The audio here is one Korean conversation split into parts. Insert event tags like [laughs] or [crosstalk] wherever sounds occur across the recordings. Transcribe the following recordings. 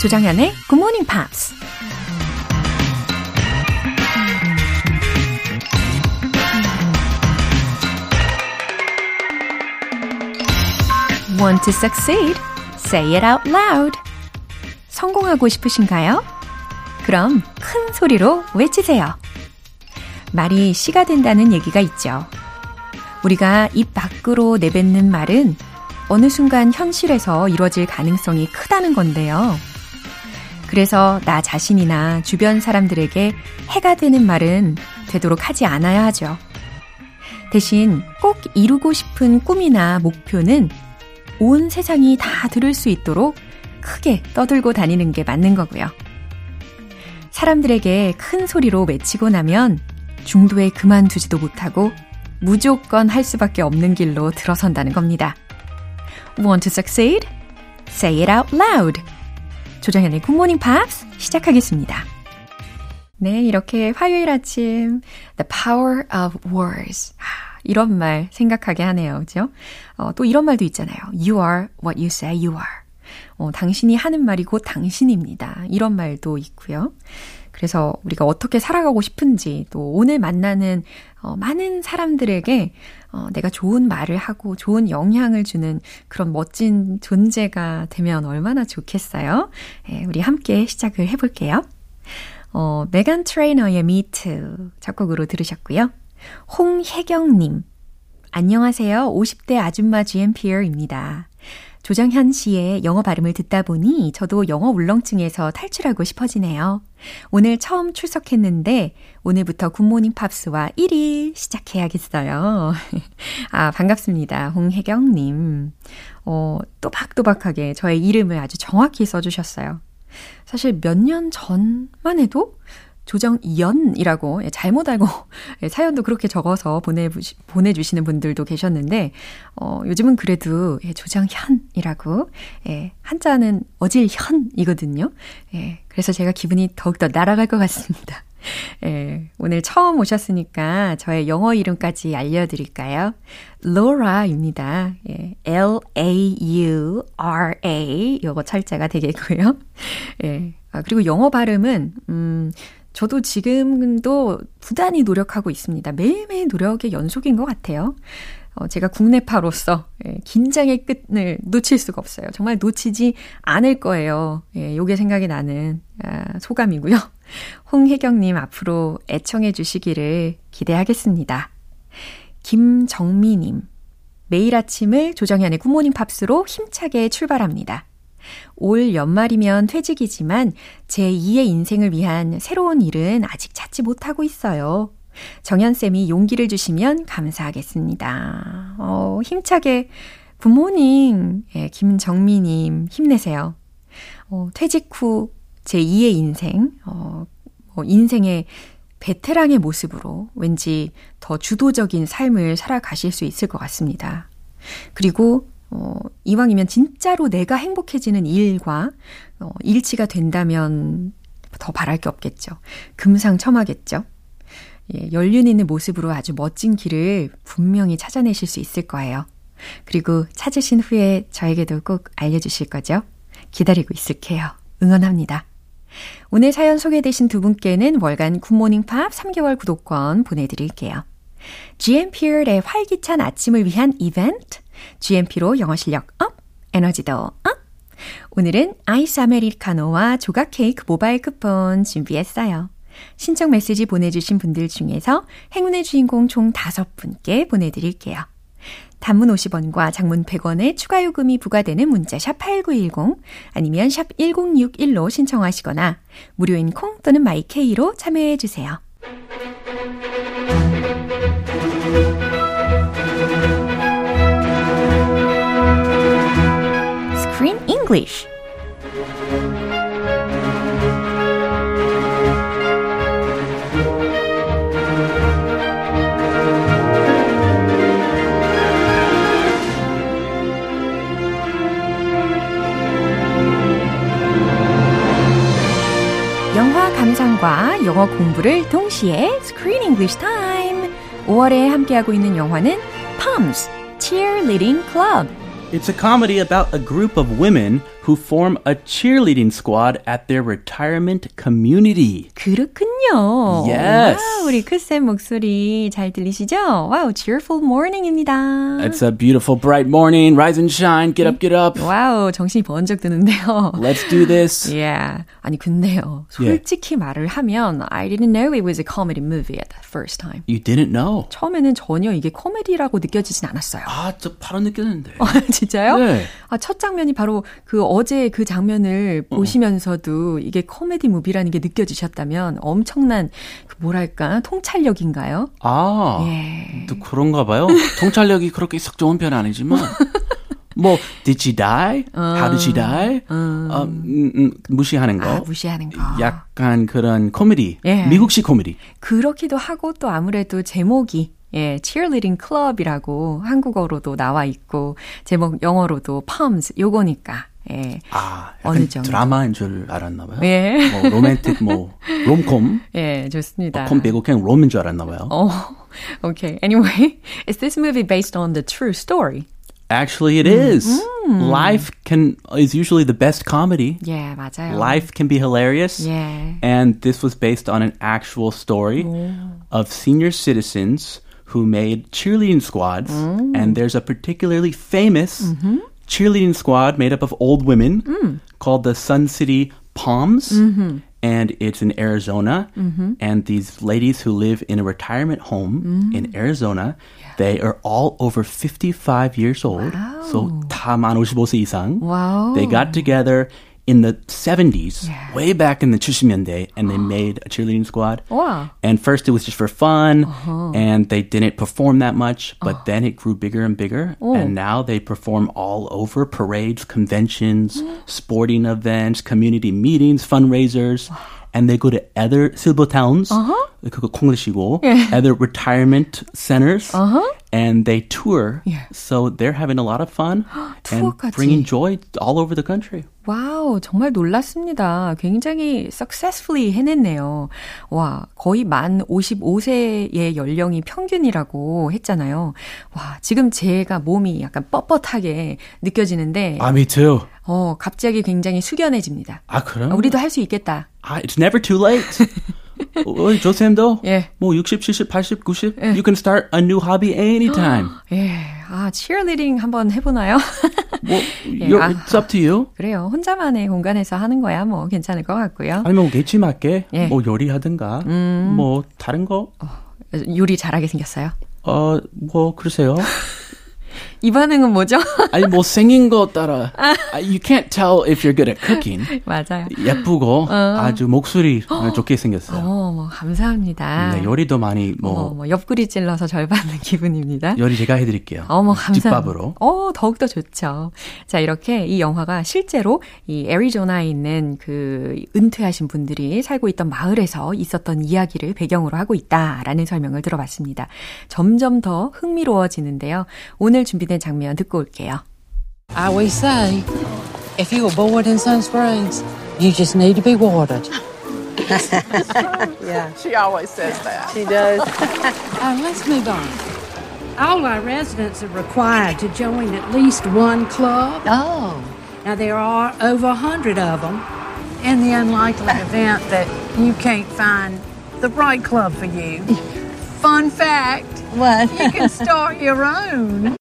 조장현의 Good Morning Pops. Want to succeed? Say it out loud. 성공하고 싶으신가요? 그럼 큰 소리로 외치세요. 말이 씨가 된다는 얘기가 있죠. 우리가 입 밖으로 내뱉는 말은 어느 순간 현실에서 이루어질 가능성이 크다는 건데요. 그래서 나 자신이나 주변 사람들에게 해가 되는 말은 되도록 하지 않아야 하죠. 대신 꼭 이루고 싶은 꿈이나 목표는 온 세상이 다 들을 수 있도록 크게 떠들고 다니는 게 맞는 거고요. 사람들에게 큰 소리로 외치고 나면 중도에 그만두지도 못하고 무조건 할 수밖에 없는 길로 들어선다는 겁니다. Want to succeed? Say it out loud. 조정현의 Morning Pops 시작하겠습니다. 네, 이렇게 화요일 아침 The Power of Words. 이런 말 생각하게 하네요. 그죠? 어, 또 이런 말도 있잖아요. You are what you say you are. 어, 당신이 하는 말이 곧 당신입니다. 이런 말도 있고요. 그래서 우리가 어떻게 살아가고 싶은지 또 오늘 만나는 어, 많은 사람들에게 어, 내가 좋은 말을 하고 좋은 영향을 주는 그런 멋진 존재가 되면 얼마나 좋겠어요. 예, 우리 함께 시작을 해볼게요. 어, 메간 트레이너의 Me 작곡으로 들으셨고요. 홍혜경님, 안녕하세요. 50대 아줌마 GMPR입니다. 조정현 씨의 영어 발음을 듣다 보니 저도 영어 울렁증에서 탈출하고 싶어지네요. 오늘 처음 출석했는데 오늘부터 굿모닝 팝스와 1일 시작해야겠어요. [laughs] 아, 반갑습니다. 홍혜경 님. 어, 또박또박하게 저의 이름을 아주 정확히 써 주셨어요. 사실 몇 년 전만 해도 조정연이라고 예, 잘못 알고 [laughs] 예, 사연도 그렇게 적어서 보내주시, 보내주시는 분들도 계셨는데, 어, 요즘은 그래도 예, 조정현이라고, 예, 한자는 어질현이거든요. 예, 그래서 제가 기분이 더욱더 날아갈 것 같습니다. [laughs] 예, 오늘 처음 오셨으니까 저의 영어 이름까지 알려드릴까요? 로라입니다. 예, L-A-U-R-A. 요거 철자가 되겠고요. [laughs] 예, 아, 그리고 영어 발음은, 음, 저도 지금도 부단히 노력하고 있습니다. 매일매일 노력의 연속인 것 같아요. 어, 제가 국내파로서 예, 긴장의 끝을 놓칠 수가 없어요. 정말 놓치지 않을 거예요. 예, 요게 생각이 나는 아, 소감이고요. [laughs] 홍혜경님 앞으로 애청해 주시기를 기대하겠습니다. 김정미님, 매일 아침을 조정현의 굿모닝 팝스로 힘차게 출발합니다. 올 연말이면 퇴직이지만 제 2의 인생을 위한 새로운 일은 아직 찾지 못하고 있어요. 정연쌤이 용기를 주시면 감사하겠습니다. 어, 힘차게 굿모닝, 예, 김정미님, 힘내세요. 어, 퇴직 후 제 2의 인생, 어, 뭐 인생의 베테랑의 모습으로 왠지 더 주도적인 삶을 살아가실 수 있을 것 같습니다. 그리고 어, 이왕이면 진짜로 내가 행복해지는 일과 어, 일치가 된다면 더 바랄 게 없겠죠. 금상첨화겠죠. 예, 연륜 있는 모습으로 아주 멋진 길을 분명히 찾아내실 수 있을 거예요. 그리고 찾으신 후에 저에게도 꼭 알려주실 거죠? 기다리고 있을게요. 응원합니다. 오늘 사연 소개되신 두 분께는 월간 굿모닝 팝스 3개월 구독권 보내드릴게요. GMP의 활기찬 아침을 위한 이벤트 GMP로 영어 실력 up, 에너지도 up. 오늘은 아이스 아메리카노와 조각 케이크 모바일 쿠폰 준비했어요. 신청 메시지 보내주신 분들 중에서 행운의 주인공 총 5분께 보내드릴게요. 단문 50원과 장문 100원의 추가 요금이 부과되는 문자 샵 8910 아니면 샵 1061로 신청하시거나 무료인 콩 또는 My K로 참여해 주세요. English. 영화 감상과 영어 공부를 동시에 Screen English Time. 5월에 함께하고 있는 영화는 Palms Cheerleading Club. It's a comedy about a group of women who form a cheerleading squad at their retirement community. 그렇군요. Yes. 와, 우리 크쌤 목소리 잘 들리시죠? 와우, cheerful morning입니다. It's a beautiful bright morning. Rise and shine. Get up, get up. 와우, 정신이 번쩍 드는데요. Let's do this. Yeah. 아니 근데요. 솔직히 말을 하면 I didn't know it was a comedy movie at the first time. You didn't know. 처음에는 전혀 이게 코미디라고 느껴지진 않았어요. 아, 저 바로 느꼈는데. 진짜요? 네. 아, 첫 장면이 바로 그 어제 그 장면을 보시면서도 이게 코미디 무비라는 게 느껴지셨다면 엄청난 그 뭐랄까 통찰력인가요? 아, 예. 또 그런가 봐요. 통찰력이 그렇게 썩 좋은 편은 아니지만. [laughs] 뭐, did she die? How did she die? 어, 음, 음, 무시하는 거. 아, 무시하는 거. 약간 그런 코미디. 예. 미국식 코미디. 그렇기도 하고 또 아무래도 제목이 예, cheerleading club이라고 한국어로도 나와 있고 제목 영어로도 palms 요거니까 예. 아, 어느 약간 정도. 드라마인 줄 알았나 봐요. 예. 뭐, 로맨틱, 뭐, 롬콤. [laughs] 예, 좋습니다. 콤 빼고 그냥 롬인 줄 알았나 봐요. Oh, [laughs] okay. Anyway, is this movie based on the true story? Actually, it is. Life can is usually the best comedy. 예, 맞아요. Life can be hilarious. 예. And this was based on an actual story of senior citizens who made cheerleading squads. And there's a particularly famous cheerleading squad made up of old women called the Sun City Palms. And it's in Arizona. And these ladies who live in a retirement home in Arizona, they are all over 55 years old. So 다만 55세 이상. 와우. They got together in the 70s, yeah. way back in the 70년대, and they [gasps] made a cheerleading squad. Wow. And first it was just for fun, uh-huh. and they didn't perform that much, but uh-huh. then it grew bigger and bigger, Ooh. and now they perform all over parades, conventions, [gasps] sporting events, community meetings, fundraisers. Wow and they go to other Silbo towns uh-huh. 그거 콩글리시고, other retirement centers, and they tour. Yeah. So they're having a lot of fun and bringing joy all over the country. 와우, 정말 놀랐습니다. 굉장히 successfully 해냈네요. 와, 거의 만 55세의 연령이 평균이라고 했잖아요. 와, 지금 제가 몸이 약간 뻣뻣하게 느껴지는데, Ah, me too. 어, 갑자기 굉장히 숙연해집니다. 아, 그럼? 우리도 할 수 있겠다. 아, it's never too late. 어, 조쌤도 예. 뭐 60, 70, 80, 90 you can start a new hobby anytime. [gasps] 예, 아, cheerleading 한번 해 보나요? [laughs] 뭐 you're, 아. it's up to you. 그래요. 혼자만의 공간에서 하는 거야 뭐 괜찮을 것 같고요. 아니면 뭐 개취맞게 예. 뭐 요리하든가 뭐 다른 거. 요리 잘하게 생겼어요. 어, 뭐 그러세요. [laughs] 이 반응은 뭐죠? [laughs] 아니 뭐 생긴 거 따라 아, you can't tell if you're good at cooking. [laughs] 맞아요. 예쁘고 아주 목소리 [gasps] 좋게 생겼어요. 어, 뭐 감사합니다. 네, 요리도 많이 어, 뭐뭐 옆구리 찔러서 절 받는 [laughs] 기분입니다. 요리 제가 해드릴게요. 어머, 감사합니다. 집밥으로. 어, 더욱더 좋죠. 자, 이렇게 이 영화가 실제로 이 애리조나에 있는 그 은퇴하신 분들이 살고 있던 마을에서 있었던 이야기를 배경으로 하고 있다라는 설명을 들어봤습니다. 점점 더 흥미로워지는데요. 오늘 준비 된 장면 듣고 올게요. I always say, if you were bored in Sun Springs, you just need to be watered. She always says that. She does. [laughs] uh, let's move on. All our residents are required to join at least one club. Oh. Now, there are over a hundred of them. In the unlikely [laughs] event that you can't find the right club for you, [laughs] fun fact What? you can start your own.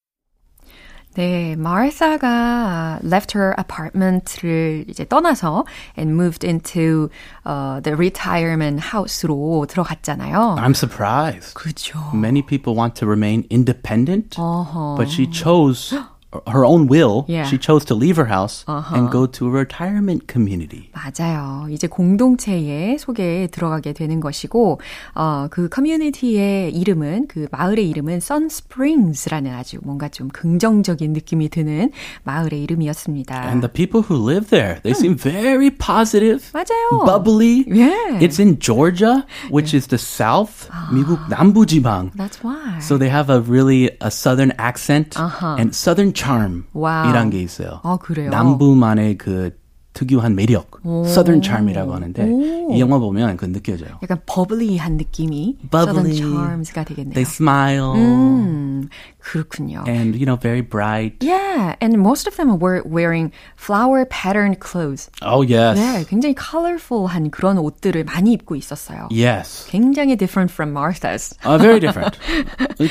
네, 마르사가 left her apartment를 이제 떠나서 and moved into uh, the retirement house로 들어갔잖아요. I'm surprised. 그죠. Many people want to remain independent, 어허. but she chose [gasps] her own will. Yeah. She chose to leave her house and go to a retirement community. 맞아요. 이제 공동체의 속에 들어가게 되는 것이고, 어, 그 커뮤니티의 이름은, 그 마을의 이름은 Sun Springs라는 아주 뭔가 좀 긍정적인 느낌이 드는 마을의 이름이었습니다. And the people who live there, they seem very positive, 맞아요. bubbly. Yeah. It's in Georgia, which is the south, 미국 남부 지방. That's why. So they have a really a southern accent Uh-huh. and southern charm. Wow. 이란 게 있어요. 아, 그래요? 남부만의 그 특유한 매력, southern charm이라고 하는데 오. 이 영화 보면 그 느껴져요. 약간 버블리한 느낌이 Bubbly. Southern Charms가 되겠네요. They smile. 음, 그렇군요. and you know very bright. Yeah, and most of them were wearing flower patterned clothes. Oh yes, 네, 굉장히 colorful한 그런 옷들을 많이 입고 있었어요. yes. 굉장히 different from Martha's. Uh, very different.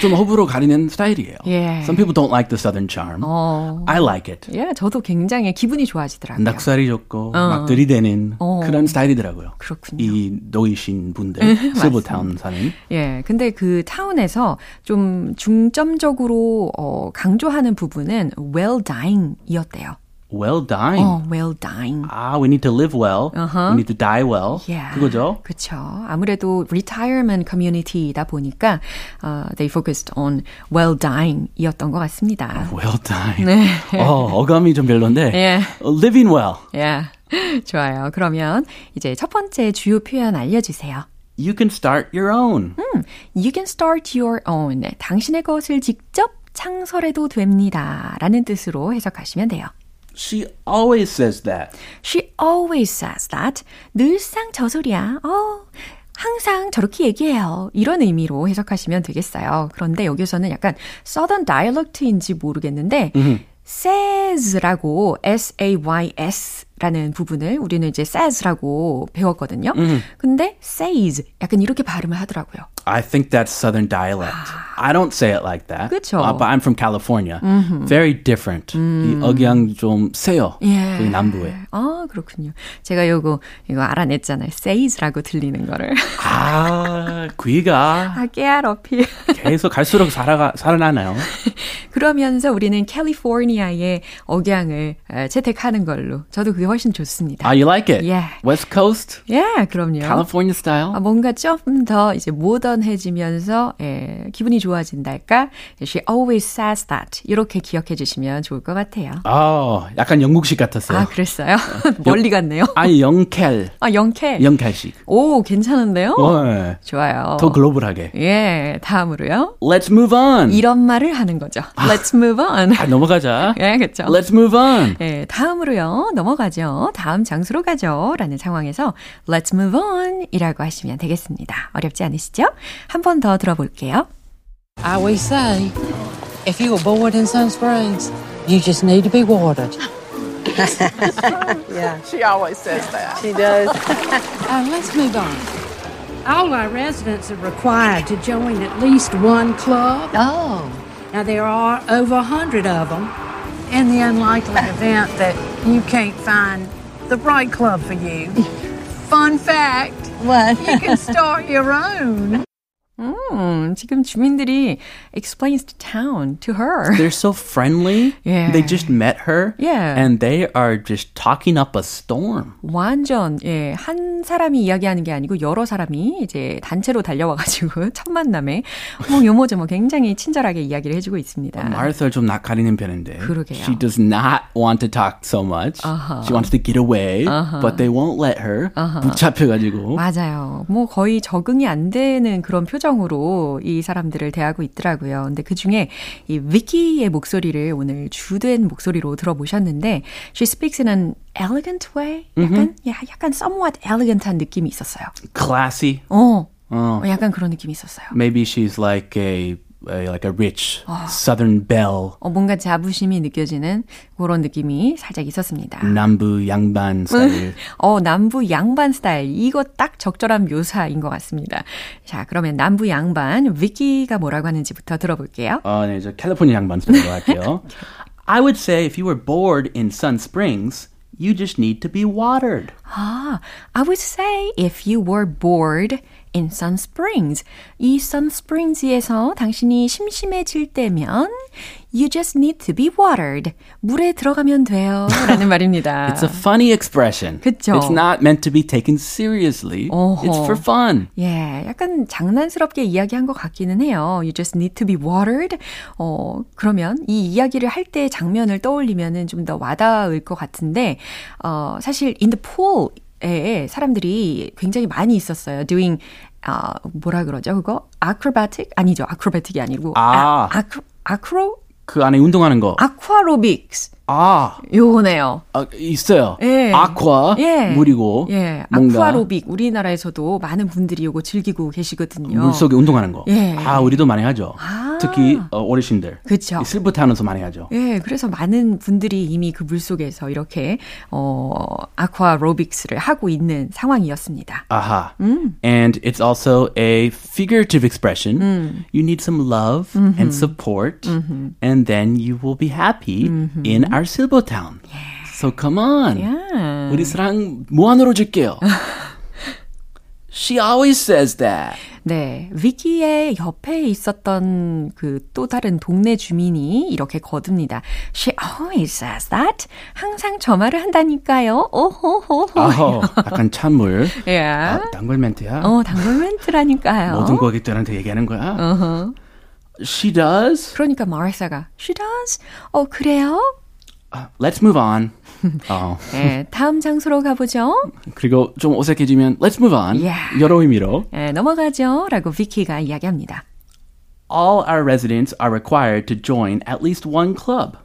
좀 호불호 가리는 스타일이에요. Yeah. Some people don't like the southern charm. 어, I like it. 예, 저도 굉장히 기분이 좋아지더라고요. 낙살이 좋고 막 들이대는 그런 스타일이더라고요. 그렇군요. 이 노이신 분들 실버타운 사는. 예, 근데 그 타운에서 좀 중점적으로 어, 강조하는 부분은 well dying이었대요. Well dying. 어, well dying. 아, we need to live well. Uh-huh. We need to die well. Yeah. 그거죠? 그렇죠. 아무래도 retirement community이다 보니까 어, they focused on well dying이었던 것 같습니다. Well dying. 네. 어, 어감이 좀 별론데. 예. Living well. 예. 좋아요. 그러면 이제 첫 번째 주요 표현 알려주세요. You can start your own. You can start your own. 당신의 것을 직접 창설해도 됩니다. 라는 뜻으로 해석하시면 돼요. She always says that. She always says that. 늘상 저 소리야. 어, 항상 저렇게 얘기해요. 이런 의미로 해석하시면 되겠어요. 그런데 여기서는 약간 Southern dialect인지 모르겠는데 says라고 S-A-Y-S 라는 부분을 우리는 이제 says라고 배웠거든요. 근데 says 약간 이렇게 발음을 하더라고요. I think that's Southern dialect. I don't say it like that. 그쵸. Uh, but I'm from California. Very different. 이 억양 좀 세요. 예. 그 남부에. 아, 그렇군요. 제가 요거, 이거 알아냈잖아요. says라고 들리는 거를. 아, 귀가 아, 깨알 어필. 계속 갈수록 살아가, 살아나나요? 그러면서 우리는 캘리포니아의 억양을 에, 채택하는 걸로. 저도 그게 훨씬 좋습니다. Ah, you like it? Yeah. West Coast? 예, 그럼요. California style? 아, 뭔가 좀더 이제 모던해지면서 예, 기분이 좋아진달까? She always says that. 이렇게 기억해 주시면 좋을 것 같아요. 아, 약간 영국식 같았어요. 아, 그랬어요? [laughs] 멀리 갔네요. 아니, 영켈. 아, 영캐. 영켈식. 오, 괜찮은데요? 네. 좋아요. 더 글로벌하게. 예, 다음으로요. Let's move on. 이런 말을 하는 거죠. Let's move on. 아, 넘어가자. [laughs] 예, 그렇죠. Let's move on. 예, 다음으로요. 넘어가죠. 다음 장소로 가죠. 라는 상황에서 let's move on 이라고 하시면 되겠습니다. 어렵지 않으시죠? 한 번 더 들어볼게요. I always say, if you were bored in Sun Springs, you just need to be watered. [laughs] She always says that. She does. [laughs] Uh, let's move on. All our residents are required to join at least one club. Oh. Now, there are over a hundred of them. in the unlikely event that you can't find the right club for you, [laughs] fun fact What? you can start your own. 음, 지금 주민들이 explains the town to her. They're so friendly. Yeah. They just met her. Yeah. And they are just talking up a storm. 완전 예, 한 사람이 이야기하는 게 아니고 여러 사람이 이제 단체로 달려와 가지고 첫 만남에 뭐 요모저모 굉장히 친절하게 이야기를 해 주고 있습니다. Martha 좀 낯가리는 편인데. 그러게요. She does not want to talk so much. Uh-huh. She wants to get away, but they won't let her. 붙잡혀 가지고. 맞아요. 뭐 거의 적응이 안 되는 그런 표정 으로 이 사람들을 대하고 있더라고요. 근데 그 중에 이 위키의 목소리를 오늘 주된 목소리로 들어보셨는데, she speaks in an elegant way. 약간, 야, 약간 somewhat elegant한 느낌이 있었어요. Classy. 어, 어. 어, 약간 그런 느낌이 있었어요. Maybe she's like a, a like a rich Ah. southern belle. 어, 뭔가 자부심이 느껴지는 그런 느낌이 살짝 있었습니다. 남부 양반 스타일. [laughs] 어, 남부 양반 스타일. 이거 딱 적절한 묘사인 것 같습니다. 자, 그러면 남부 양반, 위키가 뭐라고 하는지부터 들어볼게요. 어, 네, 저 캘리포니아 양반 스타일로 할게요. [laughs] I would say if you were bored in Sun Springs, you just need to be watered. 아, I would say if you were bored in Sun Springs. 이 Sun Springs에서 당신이 심심해질 때면 you just need to be watered. 물에 들어가면 돼요. 라는 말입니다. It's a funny expression. 그쵸. It's not meant to be taken seriously. 어허. It's for fun. 예, 약간 장난스럽게 이야기한 것 같기는 해요. You just need to be watered. 어, 그러면 이 이야기를 할 때 장면을 떠올리면은 좀더 와닿을 것 같은데, 어, 사실 in the pool 에 사람들이 굉장히 많이 있었어요. doing 아 뭐라 그러죠 그거 acrobatic 아니죠 acrobatic이 아니고 아. 아, acro, acro 그 안에 운동하는 거. aquarobics 아, 요거네요. 아, 있어요. 예. 아쿠아, 예. 물이고, 예, 아쿠아로빅 우리나라에서도 많은 분들이 요거 즐기고 계시거든요. 물속에 운동하는 거. 예. 아, 우리도 많이 하죠. 아. 특히 어, 어르신들. 그쵸. 이 슬프타운에서 많이 하죠. 예, 그래서 많은 분들이 이미 그 물속에서 이렇게 어 아쿠아로빅스를 하고 있는 상황이었습니다. Aha. And it's also a figurative expression. You need some love and support, and then you will be happy in our Silbo town. So come on. 야. 우리 사랑 무한으로 줄게요. [laughs] She always says that. 네, 위키의 옆에 있었던 그 또 다른 동네 주민이 이렇게 거듭니다. She always says that. 항상 저 말을 한다니까요. 오호호호. 어, 약간 찬물. 예. 아, 단골 멘트야. 어, 단골 멘트라니까요. 모든 고객들한테 얘기하는 거야. 어허. She does. 그러니까 마르사가 She does. 어, 그래요? 아, Let's move on. [laughs] 어, 네, 다음 장소로 가보죠. 그리고 좀 어색해지면 Let's move on. Yeah. 여러 의미로. 네, 넘어가죠. 라고 비키가 이야기합니다. All our residents are required to join at least one club.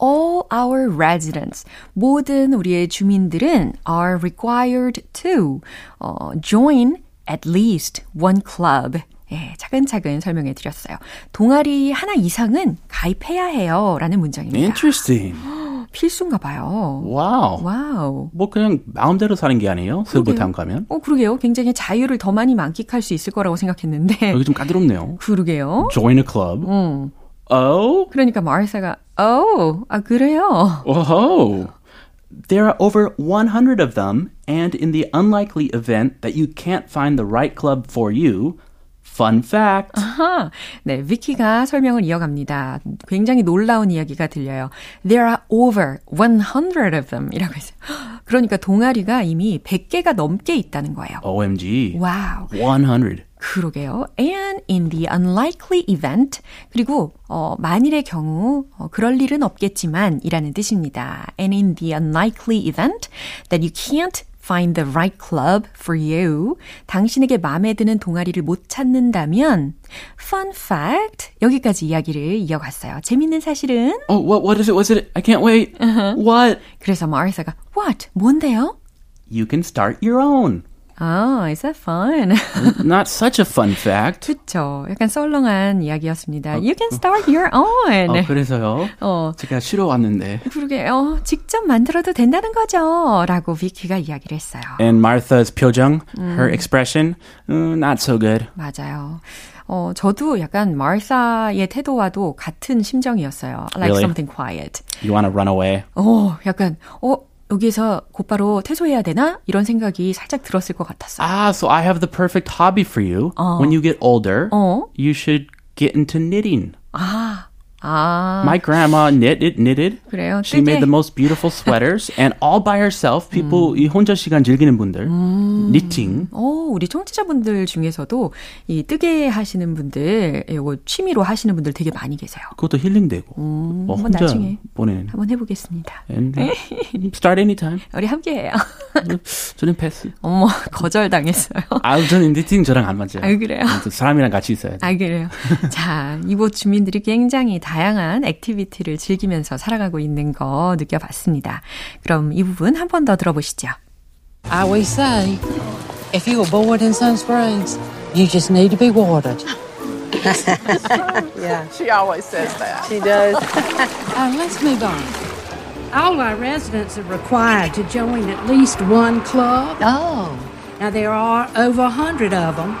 All our residents, 모든 우리의 주민들은 are required to 어, join at least one club. 예, 차근차근 설명해 드렸어요. 동아리 하나 이상은 가입해야 해요. 라는 문장입니다. Interesting. [gasps] 필수인가 봐요. Wow. Wow. 뭐 그냥 마음대로 사는 게 아니에요. 실버타운 가면. 어, 그러게요. 굉장히 자유를 더 많이 만끽할 수 있을 거라고 생각했는데. 여기 좀 까다롭네요. 그러게요. Join a club. 음. Oh. 그러니까 마르사가, oh, 아, 그래요. Oh. There are over 100 of them, and in the unlikely event that you can't find the right club for you, fun fact. 아하. 네, 위키가 설명을 이어갑니다. 굉장히 놀라운 이야기가 들려요. There are over 100 of them 이라고 했어요. [gasps] 그러니까 동아리가 이미 100개가 넘게 있다는 거예요. OMG. 와우. 100. 그러게요. And in the unlikely event. 그리고, 어, 만일의 경우, 어, 그럴 일은 없겠지만, 이라는 뜻입니다. And in the unlikely event that you can't find the right club for you. 당신에게 마음에 드는 동아리를 못 찾는다면, fun fact. 여기까지 이야기를 이어갔어요. 재밌는 사실은, Oh, what, what is it? What's it? I can't wait. What? 그래서 마르사가, what? 뭔데요? You can start your own. Oh, is that fun? Not such a fun fact. 그쵸. 약간 썰렁한 이야기였습니다. You can start your own. 어, 그래서요. 어. 제가 쉬러 왔는데. 그러게, 어, 직접 만들어도 된다는 거죠. 라고 비키가 이야기를 했어요. And Martha's 표정, her expression, uh, not so good. 맞아요. 어, 저도 약간 마르사의 태도와도 같은 심정이었어요. Like Really? something quiet. You want to run away? 어, 약간, 어, 여기서 곧바로 퇴소해야 되나? 이런 생각이 살짝 들었을 것 같았어요. Ah, so I have the perfect hobby for you. 어. When you get older, 어? you should get into knitting. 아, 아. My grandma knitted, knitted. 그래요. She made 뜨개. the most beautiful sweaters, and all by herself. People 이 혼자 시간 즐기는 분들, knitting. 어, 우리 청취자분들 중에서도 이 뜨개 하시는 분들, 이거 취미로 하시는 분들 되게 많이 계세요. 그것도 힐링되고, 뭐 한번 혼자 나중에. 보내는. 한번 해보겠습니다. And, uh, start anytime. 우리 함께해요. 저는 패스. 어머, 거절당했어요. 아, 저는 knitting 저랑 안 맞아요. 아, 그래요? 또 사람이랑 같이 있어야 돼. 아, 그래요. 자, 이곳 주민들이 굉장히 다양한 activity를 즐기면서 살아가고 있는 거 느껴봤습니다. 그럼 이 부분 한 번 더 들어보시죠. I always say, if you were bored in Sun Springs, you just need to be watered. Yeah, she always says that. She does. Uh, let's move on. All our residents are required to join at least one club. Oh. Now, there are over a hundred of them.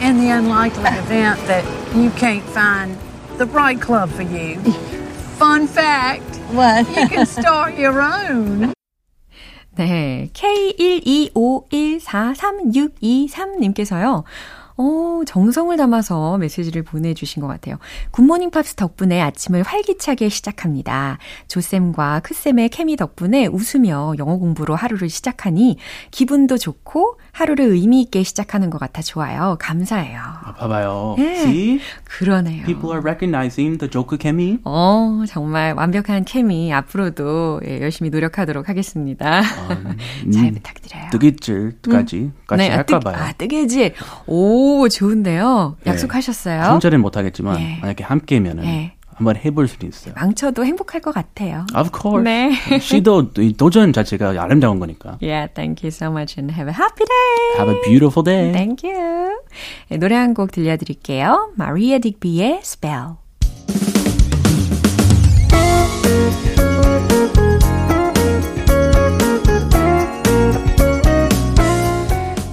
In the unlikely [laughs] event that you can't find the right club for you, [laughs] fun fact, What? you can start your own. 네, K125143623님께서요. 어, 정성을 담아서 메시지를 보내주신 것 같아요. 굿모닝 팝스 덕분에 아침을 활기차게 시작합니다. 조쌤과 크쌤의 케미 덕분에 웃으며 영어 공부로 하루를 시작하니 기분도 좋고 하루를 의미 있게 시작하는 것 같아 좋아요. 감사해요. 아, 봐봐요. 예. See? 그러네요. People are recognizing the Jo-K chemistry. 어, 정말 완벽한 케미 앞으로도 예, 열심히 노력하도록 하겠습니다. [laughs] 잘 부탁드려요. 뜨개질까지 같이 아, 할까 뜨- 봐요. 아, 뜨개질. 오, 좋은데요. 네. 약속하셨어요? 혼자는 못하겠지만 네. 만약에 함께면은 네. 한번 해볼 수도 있어요. 망쳐도 행복할 것 같아요. Of course. 네. 시도 이 도전 자체가 아름다운 거니까. Yeah, thank you so much and have a happy day. Have a beautiful day. Thank you. 네, 노래 한 곡 들려드릴게요. 마리아 딕비의 Spell.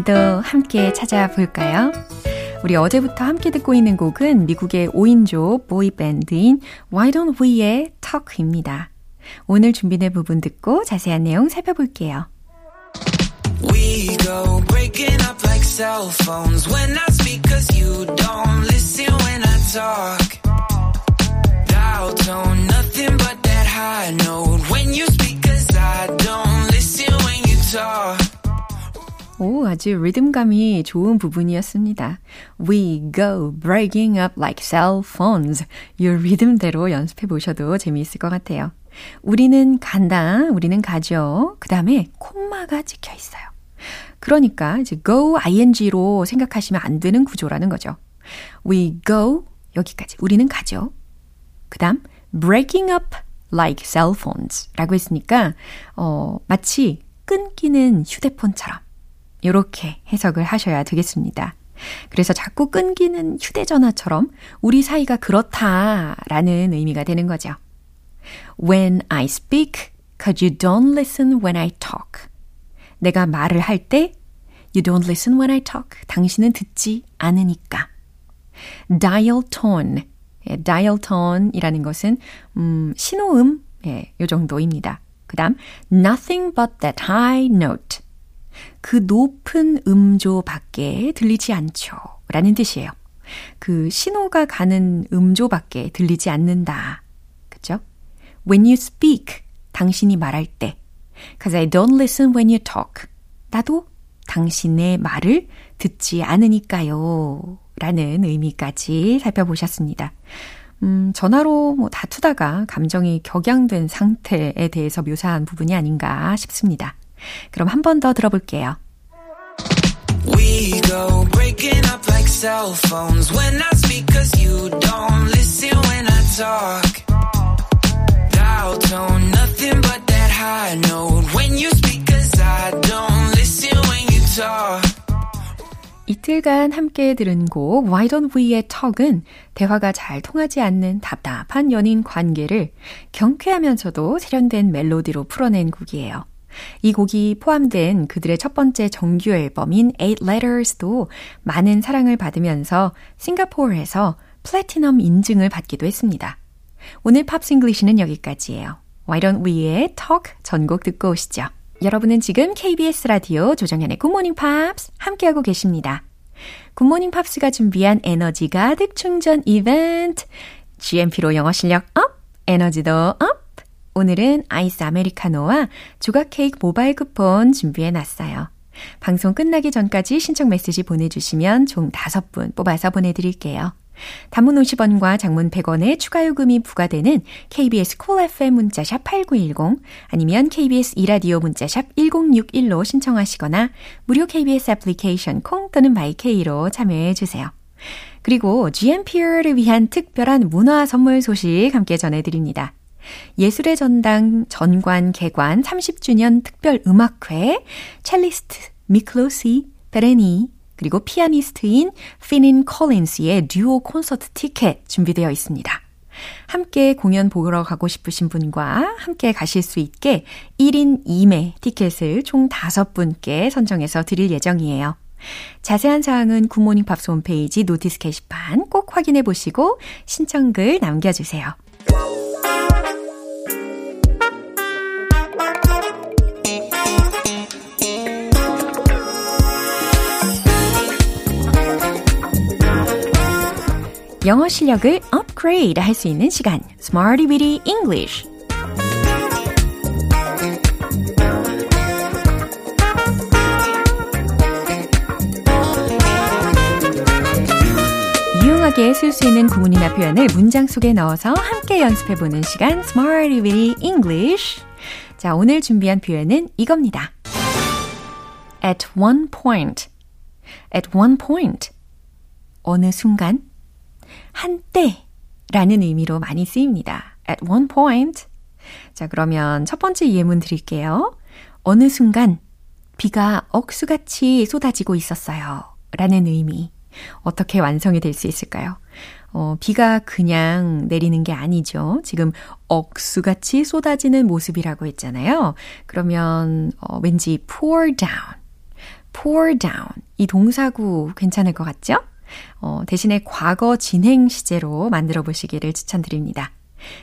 오늘도 함께 찾아볼까요? 우리 어제부터 함께 듣고 있는 곡은 미국의 5인조 보이 밴드인 Why Don't We의 Talk입니다. 오늘 준비된 부분 듣고 자세한 내용 살펴볼게요. We go breaking up like cell phones when I speak cause you don't listen when I talk. Dial tone, nothing but that high note when you speak cause I don't listen when you talk. 오, 아주 리듬감이 좋은 부분이었습니다. We go breaking up like cell phones. 이 리듬대로 연습해 보셔도 재미있을 것 같아요. 우리는 간다, 우리는 가죠. 그 다음에 콤마가 찍혀 있어요. 그러니까 이제 go ing로 생각하시면 안 되는 구조라는 거죠. We go 여기까지 우리는 가죠. 그 다음 breaking up like cell phones 라고 했으니까 어, 마치 끊기는 휴대폰처럼 이렇게 해석을 하셔야 되겠습니다. 그래서 자꾸 끊기는 휴대전화처럼 우리 사이가 그렇다라는 의미가 되는 거죠. When I speak, cause you don't listen when I talk. 내가 말을 할 때, you don't listen when I talk. 당신은 듣지 않으니까. dial tone. 예, dial tone이라는 것은 음, 신호음 예, 요 정도입니다. 그다음 nothing but that high note. 그 높은 음조밖에 들리지 않죠. 라는 뜻이에요. 그 신호가 가는 음조밖에 들리지 않는다. 그죠? When you speak, 당신이 말할 때. Cause I don't listen when you talk. 나도 당신의 말을 듣지 않으니까요. 라는 의미까지 살펴보셨습니다. 음, 전화로 뭐 다투다가 감정이 격양된 상태에 대해서 묘사한 부분이 아닌가 싶습니다. 그럼 한 번 더 들어볼게요. We go breaking up like cell phones when I speak cause you don't listen when I talk. Dial tone, nothing but that high note when you speak cause I don't listen when you talk. 이틀간 함께 들은 곡 Why Don't We의 턱은 대화가 잘 통하지 않는 답답한 연인 관계를 경쾌하면서도 세련된 멜로디로 풀어낸 곡이에요. 이 곡이 포함된 그들의 첫 번째 정규 앨범인 Eight Letters도 많은 사랑을 받으면서 싱가포르에서 플래티넘 인증을 받기도 했습니다. 오늘 Pops English는 여기까지예요. Why Don't We의 Talk 전곡 듣고 오시죠. 여러분은 지금 KBS 라디오 조정현의 굿모닝 팝스 함께하고 계십니다. 굿모닝 팝스가 준비한 에너지 가득 충전 이벤트 GMP로 영어 실력 up, 에너지도 up! 오늘은 아이스 아메리카노와 조각 케이크 모바일 쿠폰 준비해 놨어요. 방송 끝나기 전까지 신청 메시지 보내주시면 총 5분 뽑아서 보내드릴게요. 단문 50원과 장문 100원의 추가 요금이 부과되는 KBS Cool FM 문자 샵 8910 아니면 KBS 이라디오 문자 샵 1061로 신청하시거나 무료 KBS 애플리케이션 콩 또는 마이케이로 참여해 주세요. 그리고 GMP를 위한 특별한 문화 선물 소식 함께 전해드립니다. 예술의 전당 전관 개관 30주년 특별 음악회 첼리스트 미클로시 베레니 그리고 피아니스트인 피닌 콜린스의 듀오 콘서트 티켓 준비되어 있습니다. 함께 공연 보러 가고 싶으신 분과 함께 가실 수 있게 1인 2매 티켓을 총 5분께 선정해서 드릴 예정이에요. 자세한 사항은 굿모닝 팝스 홈페이지 notice 게시판 꼭 확인해 보시고 신청글 남겨주세요. 영어 실력을 업그레이드 할 수 있는 시간, Smarty Weedy English. 유용하게 쓸 수 있는 구문이나 표현을 문장 속에 넣어서 함께 연습해보는 시간, Smarty Weedy English. 자, 오늘 준비한 표현은 이겁니다. At one point. At one point. 어느 순간. 한때 라는 의미로 많이 쓰입니다. At one point. 자, 그러면 첫 번째 예문 드릴게요. 어느 순간 비가 억수같이 쏟아지고 있었어요. 라는 의미. 어떻게 완성이 될 수 있을까요? 어, 비가 그냥 내리는 게 아니죠. 지금 억수같이 쏟아지는 모습이라고 했잖아요. 그러면 어, 왠지 pour down, pour down 이 동사구 괜찮을 것 같죠? 어, 대신에 과거 진행 시제로 만들어 보시기를 추천드립니다.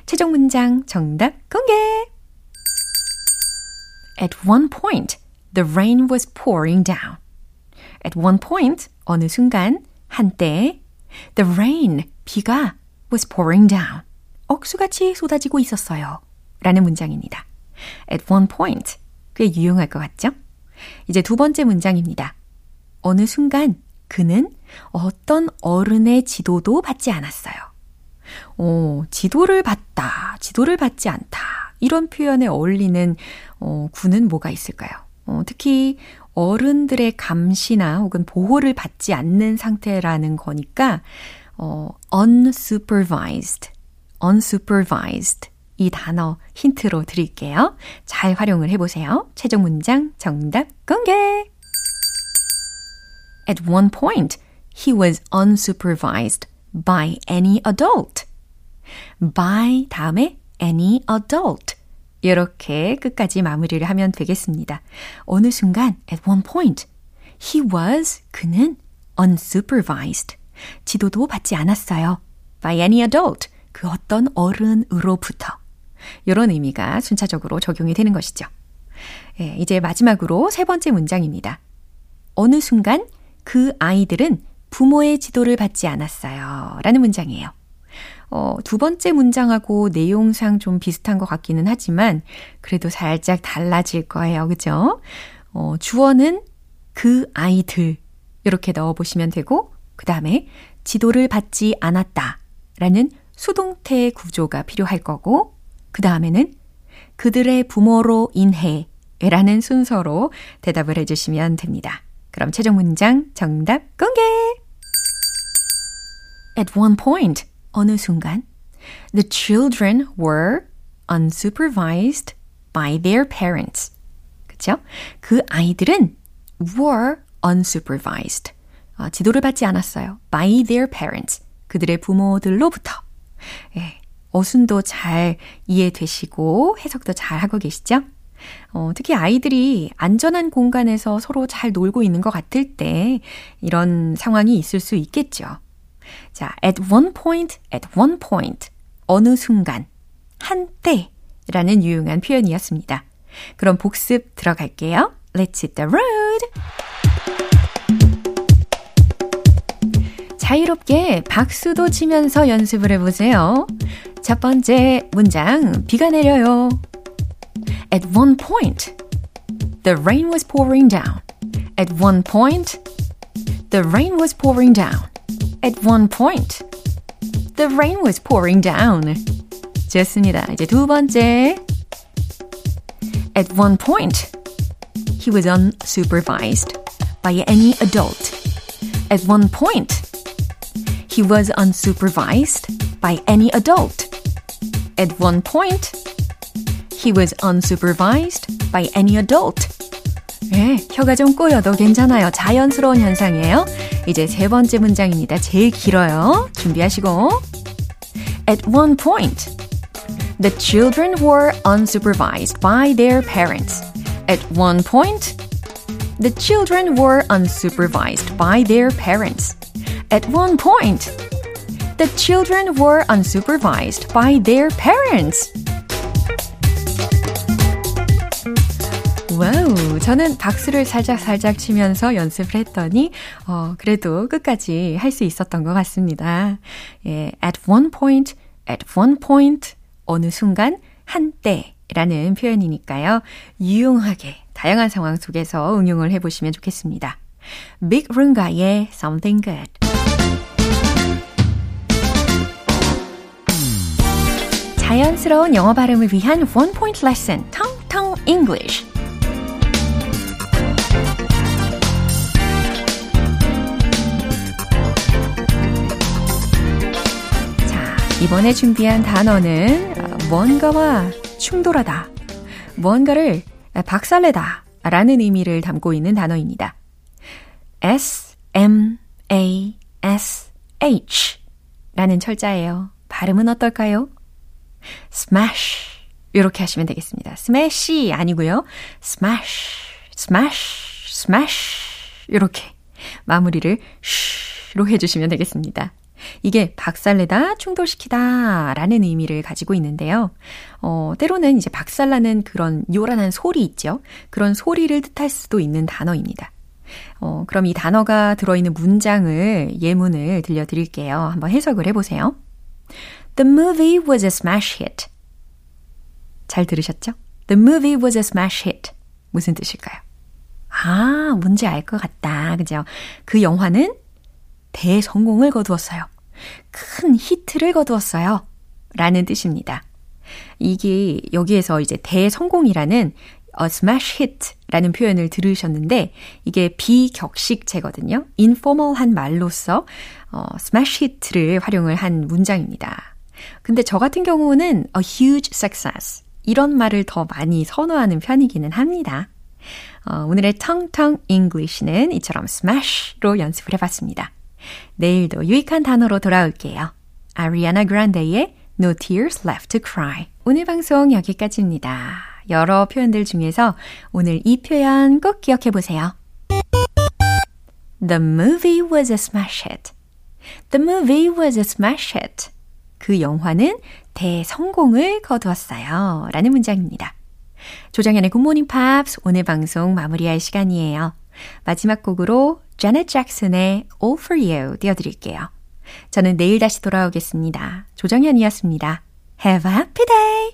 최종 문장 정답 공개! At one point, the rain was pouring down. At one point, 어느 순간, 한때, the rain, 비가 was pouring down. 억수같이 쏟아지고 있었어요. 라는 문장입니다. At one point, 꽤 유용할 것 같죠? 이제 두 번째 문장입니다. 어느 순간, 그는 어떤 어른의 지도도 받지 않았어요. 어, 지도를 받다, 지도를 받지 않다. 이런 표현에 어울리는 어, 구는 뭐가 있을까요? 어, 특히 어른들의 감시나 혹은 보호를 받지 않는 상태라는 거니까 어, unsupervised, unsupervised 이 단어 힌트로 드릴게요. 잘 활용을 해보세요. 최종 문장 정답 공개! At one point, he was unsupervised by any adult. by 다음에 any adult. 이렇게 끝까지 마무리를 하면 되겠습니다. 어느 순간, at one point, he was, 그는 unsupervised. 지도도 받지 않았어요. by any adult. 그 어떤 어른으로부터. 이런 의미가 순차적으로 적용이 되는 것이죠. 예, 이제 마지막으로 세 번째 문장입니다. 어느 순간 그 아이들은 부모의 지도를 받지 않았어요. 라는 문장이에요. 어, 두 번째 문장하고 내용상 좀 비슷한 것 같기는 하지만 그래도 살짝 달라질 거예요. 그죠? 어, 주어는 그 아이들 이렇게 넣어보시면 되고 그 다음에 지도를 받지 않았다 라는 수동태 구조가 필요할 거고 그 다음에는 그들의 부모로 인해 라는 순서로 대답을 해주시면 됩니다. 그럼 최종 문장 정답 공개! At one point, 어느 순간, the children were unsupervised by their parents. 그쵸? 그 아이들은 were unsupervised. 아, 지도를 받지 않았어요. by their parents. 그들의 부모들로부터. 예, 어순도 잘 이해되시고 해석도 잘 하고 계시죠? 어, 특히 아이들이 안전한 공간에서 서로 잘 놀고 있는 것 같을 때 이런 상황이 있을 수 있겠죠. 자, at one point, at one point. 어느 순간, 한때 라는 유용한 표현이었습니다. 그럼 복습 들어갈게요. Let's hit the road! 자유롭게 박수도 치면서 연습을 해보세요. 첫 번째 문장, 비가 내려요. At one point, the rain was pouring down. At one point, the rain was pouring down. At one point, the rain was pouring down. 좋습니다. 이제 두 번째. At one point, he was unsupervised by any adult. At one point, he was unsupervised by any adult. At one point, He was unsupervised by any adult. 네, 혀가 좀 꼬여도 괜찮아요. 자연스러운 현상이에요. 이제 세 번째 문장입니다. 제일 길어요. 준비하시고. At one point, the children were unsupervised by their parents. At one point, the children were unsupervised by their parents. At one point, the children were unsupervised by their parents. 저는 박수를 살짝 살짝 치면서 연습을 했더니, 어, 그래도 끝까지 할 수 있었던 것 같습니다. 예, at one point, at one point, 어느 순간, 한때, 라는 표현이니까요. 유용하게 다양한 상황 속에서 응용을 해보시면 좋겠습니다. Big Runga의 Something Good. 자연스러운 영어 발음을 위한 One Point Lesson, 텅텅 English. 이번에 준비한 단어는 뭔가와 충돌하다, 뭔가를 박살내다 라는 의미를 담고 있는 단어입니다. S, M, A, S, H 라는 철자예요. 발음은 어떨까요? smash 이렇게 하시면 되겠습니다. smash 아니고요. smash, smash, smash 이렇게 마무리를 sh로 해주시면 되겠습니다. 이게 박살내다, 충돌시키다 라는 의미를 가지고 있는데요. 어, 때로는 이제 박살나는 그런 요란한 소리 있죠. 그런 소리를 뜻할 수도 있는 단어입니다. 어, 그럼 이 단어가 들어있는 문장을 예문을 들려드릴게요. 한번 해석을 해보세요. The movie was a smash hit. 잘 들으셨죠? The movie was a smash hit. 무슨 뜻일까요? 아, 뭔지 알 것 같다. 그죠? 그 영화는 대성공을 거두었어요. 큰 히트를 거두었어요. 라는 뜻입니다. 이게 여기에서 이제 대성공이라는 a smash hit 라는 표현을 들으셨는데 이게 비격식체거든요. 인포멀한 말로서 어, smash hit를 활용을 한 문장입니다. 근데 저 같은 경우는 a huge success 이런 말을 더 많이 선호하는 편이기는 합니다. 어, 오늘의 텅텅 English는 이처럼 smash로 연습을 해봤습니다. 내일도 유익한 단어로 돌아올게요. 아리아나 그란데의 No Tears Left to Cry. 오늘 방송 여기까지입니다. 여러 표현들 중에서 오늘 이 표현 꼭 기억해 보세요. The movie was a smash hit. The movie was a smash hit. 그 영화는 대성공을 거두었어요. 라는 문장입니다. 조정현의 굿모닝 팝스 오늘 방송 마무리할 시간이에요. 마지막 곡으로 자넷 잭슨의 All for You 띄워드릴게요. 저는 내일 다시 돌아오겠습니다. 조정현이었습니다. Have a happy day!